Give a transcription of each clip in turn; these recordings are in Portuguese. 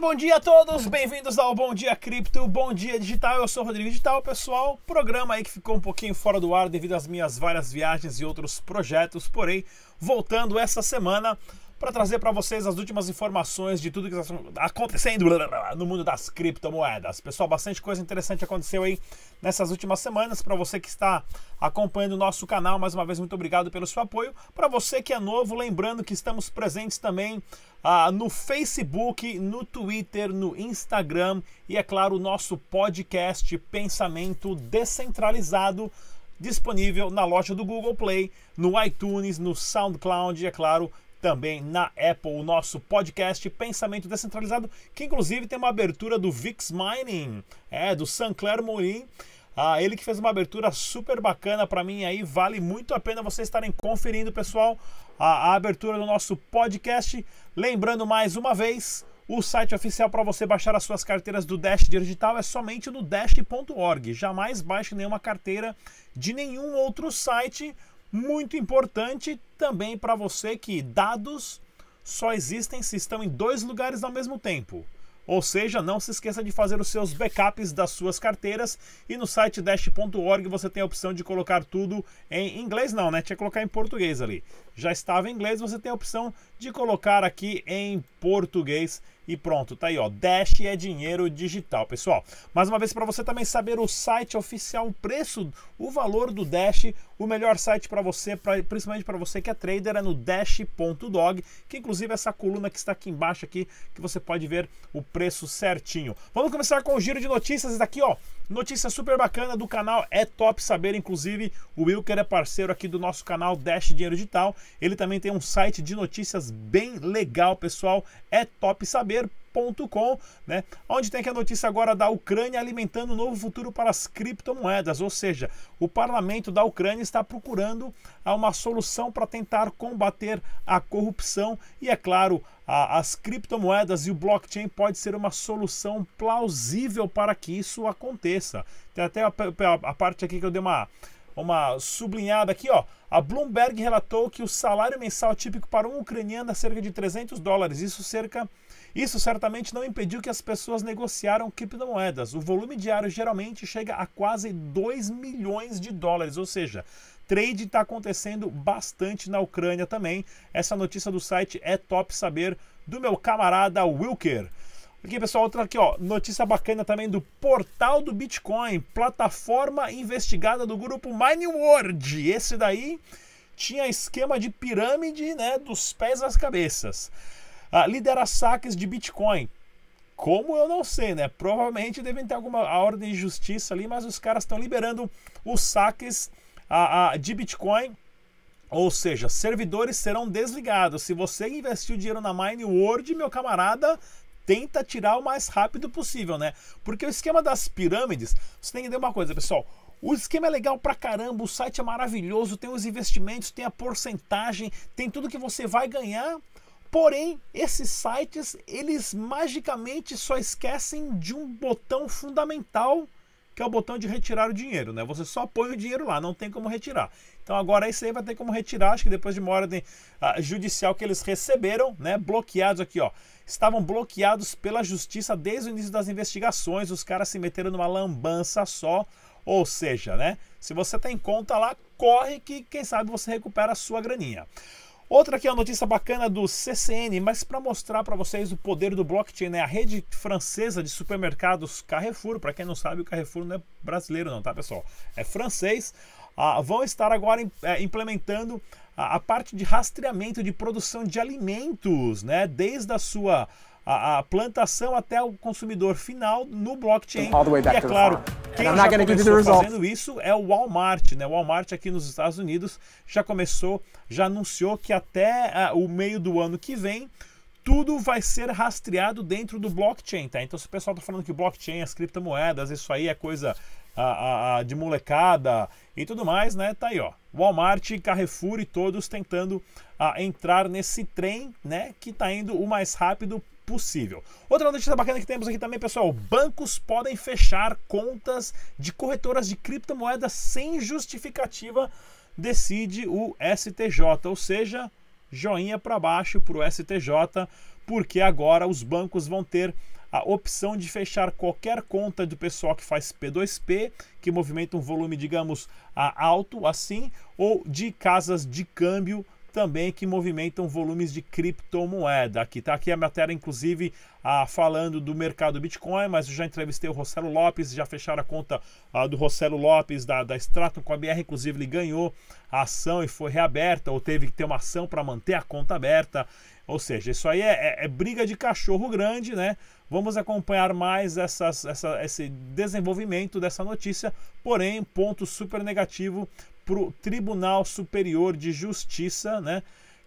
Muito bom dia a todos, bem-vindos ao Bom Dia Cripto, Bom Dia Digital. Eu sou o Rodrigo Digital, pessoal. Programa aí que ficou um pouquinho fora do ar devido às minhas várias viagens e outros projetos, porém, voltando essa semana para trazer para vocês as últimas informações de tudo que está acontecendo no mundo das criptomoedas. Pessoal, bastante coisa interessante aconteceu aí nessas últimas semanas. Para você que está acompanhando o nosso canal, mais uma vez, muito obrigado pelo seu apoio. Para você que é novo, lembrando que estamos presentes também ah, no Facebook, no Twitter, no Instagram e, é claro, o nosso podcast Pensamento Descentralizado disponível na loja do Google Play, no iTunes, no SoundCloud e, é claro, também na Apple, o nosso podcast Pensamento Descentralizado, que inclusive tem uma abertura do Vix Mining, é, do Sancler Morin. Ah, ele que fez uma abertura super bacana para mim aí, vale muito a pena vocês estarem conferindo, pessoal, a, a abertura do nosso podcast. Lembrando mais uma vez, o site oficial para você baixar as suas carteiras do Dash Digital é somente no dash.org. Jamais baixe nenhuma carteira de nenhum outro site muito importante também para você que dados só existem se estão em dois lugares ao mesmo tempo. Ou seja, não se esqueça de fazer os seus backups das suas carteiras e no site dash.org você tem a opção de colocar tudo em inglês, não, né? Tinha que colocar em português ali. Já estava em inglês, você tem a opção de colocar aqui em português e pronto, tá aí, ó. Dash é dinheiro digital, pessoal. Mais uma vez para você também saber o site oficial, o preço, o valor do Dash, o melhor site para você, pra, principalmente para você que é trader, é no dash.dog, que inclusive essa coluna que está aqui embaixo aqui, que você pode ver o preço certinho. Vamos começar com o giro de notícias daqui, ó. Notícia super bacana do canal, é top saber, inclusive o Wilker é parceiro aqui do nosso canal Dash Dinheiro Digital. Ele também tem um site de notícias bem legal, pessoal. É top saber Né? Onde tem aqui a notícia agora da Ucrânia alimentando um novo futuro para as criptomoedas, ou seja, o parlamento da Ucrânia está procurando uma solução para tentar combater a corrupção e, é claro, a, as criptomoedas e o blockchain pode ser uma solução plausível para que isso aconteça. Tem até a, a, a parte aqui que eu dei uma, uma sublinhada aqui, ó. A Bloomberg relatou que o salário mensal típico para um ucraniano é cerca de 300 dólares. Isso cerca isso certamente não impediu que as pessoas negociaram criptomoedas. O volume diário geralmente chega a quase 2 milhões de dólares, ou seja, trade está acontecendo bastante na Ucrânia também. Essa notícia do site é top saber do meu camarada Wilker. Aqui, pessoal, outra aqui, ó, notícia bacana também do portal do Bitcoin, plataforma investigada do grupo MineWorld. Esse daí tinha esquema de pirâmide, né, dos pés às cabeças. Ah, lidera saques de Bitcoin. Como eu não sei, né? Provavelmente devem ter alguma ordem de justiça ali, mas os caras estão liberando os saques a, a, de Bitcoin. Ou seja, servidores serão desligados. Se você investiu dinheiro na Mine World, meu camarada, tenta tirar o mais rápido possível, né? Porque o esquema das pirâmides, você tem que entender uma coisa, pessoal. O esquema é legal pra caramba, o site é maravilhoso, tem os investimentos, tem a porcentagem, tem tudo que você vai ganhar. Porém, esses sites, eles magicamente só esquecem de um botão fundamental que é o botão de retirar o dinheiro, né? Você só põe o dinheiro lá, não tem como retirar. Então agora isso aí vai ter como retirar, acho que depois de uma ordem uh, judicial que eles receberam, né? Bloqueados aqui, ó. Estavam bloqueados pela justiça desde o início das investigações, os caras se meteram numa lambança só. Ou seja, né? Se você tem conta lá, corre que quem sabe você recupera a sua graninha. Outra aqui é a notícia bacana do CCN, mas para mostrar para vocês o poder do blockchain, né? A rede francesa de supermercados Carrefour, para quem não sabe, o Carrefour não é brasileiro não, tá, pessoal? É francês. Ah, vão estar agora é, implementando a, a parte de rastreamento de produção de alimentos, né? Desde a sua a, a, plantação até o consumidor final no blockchain. e é claro, quem já começou fazendo isso é o Walmart, né? O Walmart aqui nos Estados Unidos já começou, já anunciou que até uh, o meio do ano que vem tudo vai ser rastreado dentro do blockchain, tá? Então se o pessoal tá falando que blockchain, as criptomoedas, isso aí é coisa uh, uh, de molecada e tudo mais, né? Tá aí, ó. Walmart, Carrefour e todos tentando entrar nesse trem, né? Que tá indo o mais rápido possível. Outra notícia bacana que temos aqui também, pessoal: bancos podem fechar contas de corretoras de criptomoedas sem justificativa, decide o STJ, ou seja, joinha para baixo para o STJ. porque agora os bancos vão ter a opção de fechar qualquer conta do pessoal que faz P2P, que movimenta um volume, digamos, alto assim, ou de casas de câmbio também que movimentam volumes de criptomoeda. Aqui tá aqui a matéria, inclusive, ah, falando do mercado Bitcoin, mas eu já entrevistei o Rossello Lopes, já fecharam a conta ah, do Rossello Lopes da, da Stratum com a BR, inclusive ele ganhou a ação e foi reaberta, ou teve que ter uma ação para manter a conta aberta. Ou seja, isso aí é, é, é, briga de cachorro grande, né? Vamos acompanhar mais essas, essa, esse desenvolvimento dessa notícia, porém, ponto super negativo para o Tribunal Superior de Justiça, né?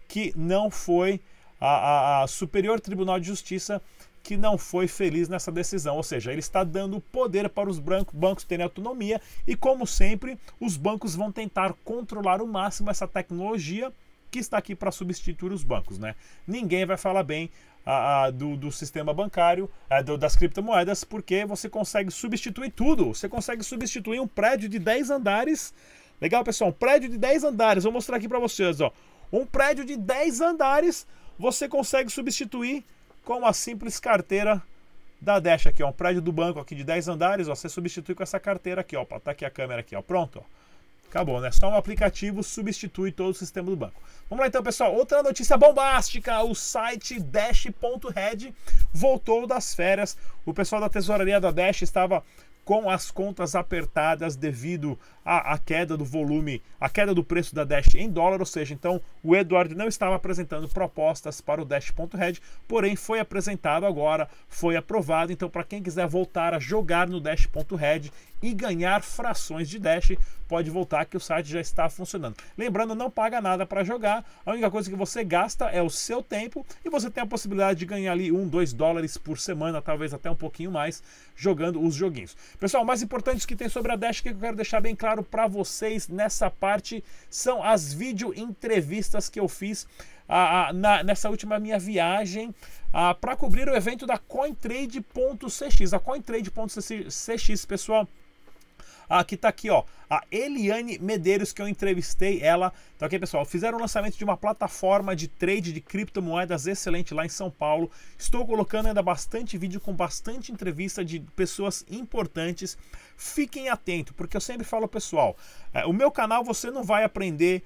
Que não foi a, a, a Superior Tribunal de Justiça que não foi feliz nessa decisão, ou seja, ele está dando poder para os bancos terem autonomia e, como sempre, os bancos vão tentar controlar o máximo essa tecnologia que está aqui para substituir os bancos, né? Ninguém vai falar bem a, a, do, do, sistema bancário, a, do, das criptomoedas, porque você consegue substituir tudo. Você consegue substituir um prédio de 10 andares. Legal, pessoal? Um prédio de 10 andares. Vou mostrar aqui para vocês, ó. Um prédio de 10 andares você consegue substituir com uma simples carteira da Dash aqui, ó. Um prédio do banco aqui de 10 andares, ó. Você substitui com essa carteira aqui, ó. Tá aqui a câmera aqui, ó. Pronto, ó. Acabou, né? Só um aplicativo substitui todo o sistema do banco. Vamos lá então, pessoal. Outra notícia bombástica: o site Dash.red voltou das férias. O pessoal da tesouraria da Dash estava com as contas apertadas devido à, à, queda do volume, à queda do preço da Dash em dólar, ou seja, então o Eduardo não estava apresentando propostas para o Dash.red, porém foi apresentado agora, foi aprovado, então para quem quiser voltar a jogar no Dash.red e ganhar frações de Dash, pode voltar que o site já está funcionando. Lembrando, não paga nada para jogar, a única coisa que você gasta é o seu tempo e você tem a possibilidade de ganhar ali um, dois dólares por semana, talvez até um pouquinho mais, jogando os joguinhos. Pessoal, mais importante que tem sobre a Dash que eu quero deixar bem claro para vocês nessa parte são as vídeo entrevistas que eu fiz ah, na, nessa última minha viagem ah, para cobrir o evento da CoinTrade.cx. A CoinTrade.cx, pessoal, Aqui tá aqui, ó, a Eliane Medeiros, que eu entrevistei ela. Então aqui, pessoal, fizeram o lançamento de uma plataforma de trade de criptomoedas excelente lá em São Paulo. Estou colocando ainda bastante vídeo com bastante entrevista de pessoas importantes. Fiquem atentos, porque eu sempre falo, pessoal, é, o meu canal você não vai aprender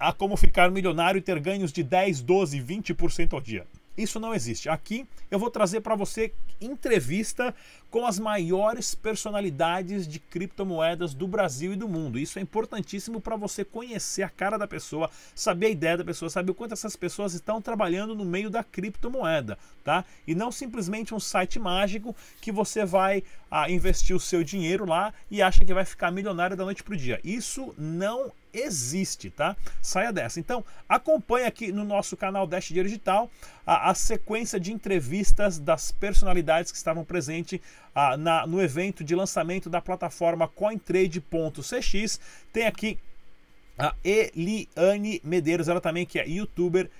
a como ficar milionário e ter ganhos de 10, 12, 20% ao dia. Isso não existe. Aqui eu vou trazer para você entrevista com as maiores personalidades de criptomoedas do Brasil e do mundo. Isso é importantíssimo para você conhecer a cara da pessoa, saber a ideia da pessoa, saber o quanto essas pessoas estão trabalhando no meio da criptomoeda, tá? E não simplesmente um site mágico que você vai ah, investir o seu dinheiro lá e acha que vai ficar milionário da noite para o dia. Isso não existe, tá? Saia dessa. Então, acompanhe aqui no nosso canal Dash Dinheiro Digital a, a sequência de entrevistas das personalidades que estavam presentes no evento de lançamento da plataforma CoinTrade.cx. Tem aqui a Eliane Medeiros, ela também que é youtuber,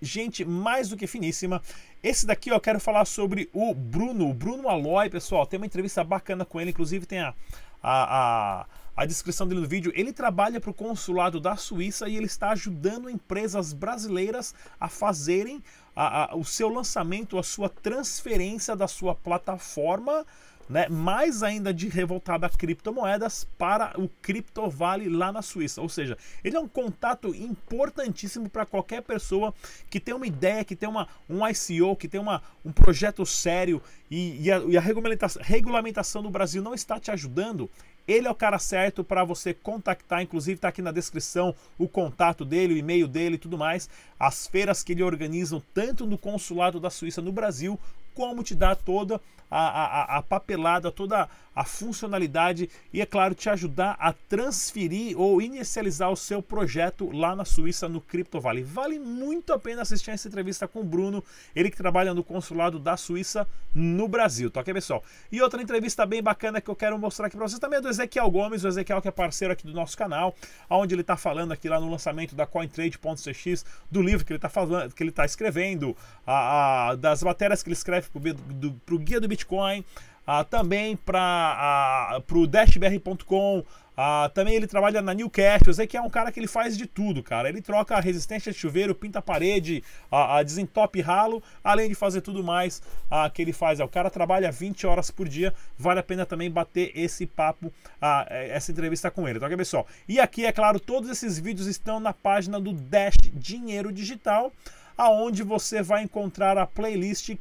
gente mais do que finíssima. Esse daqui eu quero falar sobre o Bruno, o Bruno Aloy, pessoal. Tem uma entrevista bacana com ele, inclusive tem a, a, a a descrição dele no vídeo, ele trabalha para o consulado da Suíça e ele está ajudando empresas brasileiras a fazerem a, a, o seu lançamento, a sua transferência da sua plataforma né, mais ainda de revoltada criptomoedas para o Criptovale lá na Suíça. Ou seja, ele é um contato importantíssimo para qualquer pessoa que tem uma ideia, que tem uma, um ICO, que tem uma, um projeto sério e, e, a, e a regulamentação, regulamentação do Brasil não está te ajudando. Ele é o cara certo para você contactar, inclusive está aqui na descrição o contato dele, o e-mail dele e tudo mais. As feiras que ele organiza tanto no consulado da Suíça no Brasil, como te dá toda a, a, a papelada, toda a funcionalidade e, é claro, te ajudar a transferir ou inicializar o seu projeto lá na Suíça, no Crypto Valley. Vale muito a pena assistir essa entrevista com o Bruno, ele que trabalha no consulado da Suíça no Brasil, tá ok, pessoal? E outra entrevista bem bacana que eu quero mostrar aqui para vocês também é do Ezequiel Gomes, o Ezequiel que é parceiro aqui do nosso canal, onde ele está falando aqui lá no lançamento da CoinTrade.cx, do livro que ele está falando, que ele está escrevendo, a, a, das matérias que ele escreve para o Guia do Bitcoin, ah, também para o dashbr.com, Ah, também ele trabalha na Newcastle, eu sei que é um cara que ele faz de tudo, cara. Ele troca a resistência de chuveiro, pinta a parede, a, a desentope ralo, além de fazer tudo mais ah, que ele faz. É, o cara trabalha 20 horas por dia, vale a pena também bater esse papo, ah, essa entrevista com ele, tá ok, pessoal? E aqui, é claro, todos esses vídeos estão na página do Dash Dinheiro Digital aonde você vai encontrar a playlist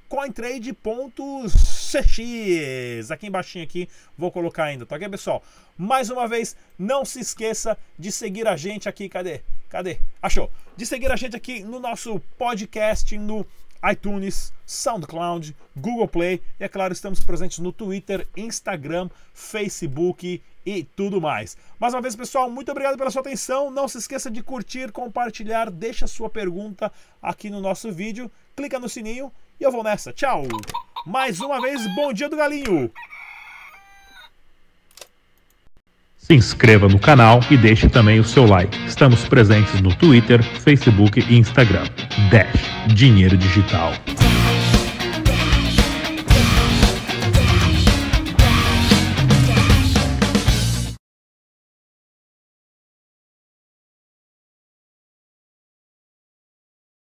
cointrade.cx. Aqui embaixo aqui vou colocar ainda, tá ok, pessoal? Mais uma vez, não se esqueça de seguir a gente aqui, cadê? Cadê? Achou? De seguir a gente aqui no nosso podcast no iTunes, SoundCloud, Google Play e, é claro, estamos presentes no Twitter, Instagram, Facebook e tudo mais. Mais uma vez, pessoal, muito obrigado pela sua atenção. Não se esqueça de curtir, compartilhar, deixa sua pergunta aqui no nosso vídeo, clica no sininho e eu vou nessa. Tchau! Mais uma vez, bom dia do galinho! Se inscreva no canal e deixe também o seu like. Estamos presentes no Twitter, Facebook e Instagram. Dash Dinheiro Digital.